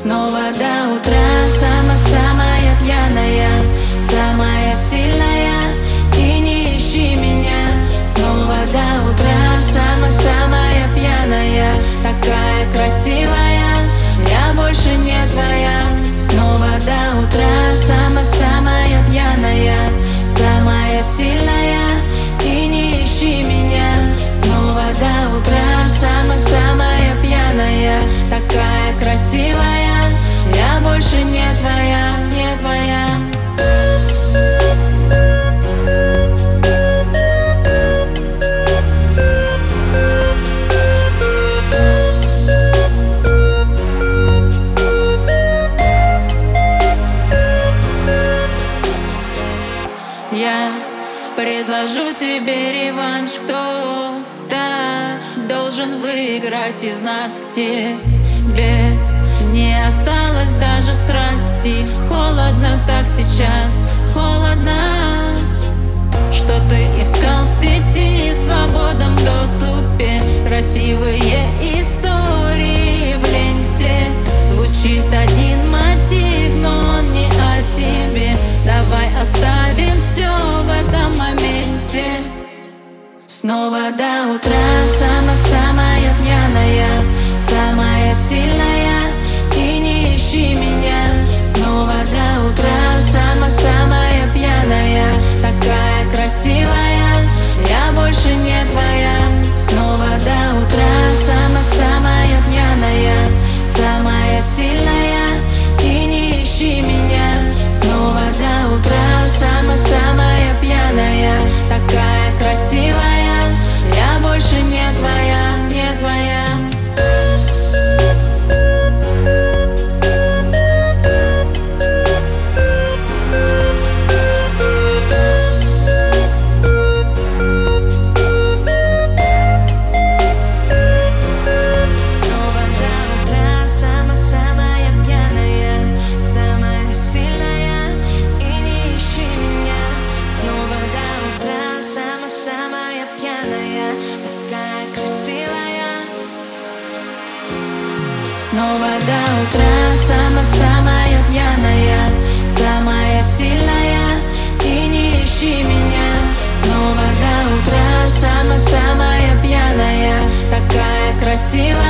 Снова до утра. Самая-самая пьяная Самая сильная. И не ищи меня. Снова до утра. Самая-самая пьяная Такая красивая больше не твоя, не твоя Я предложу тебе реванш, кто-то должен выиграть из нас к тебе. Не осталось даже страсти. Холодно так сейчас, холодно. Что ты искал в сети в свободном доступе? Красивые истории в ленте. Звучит один мотив, но он не о тебе. Давай оставим все в этом моменте. Снова до утра, Снова до утра Самая-самая пьяная Самая сильная И не ищи меня. Снова до утра Самая-самая пьяная Такая красивая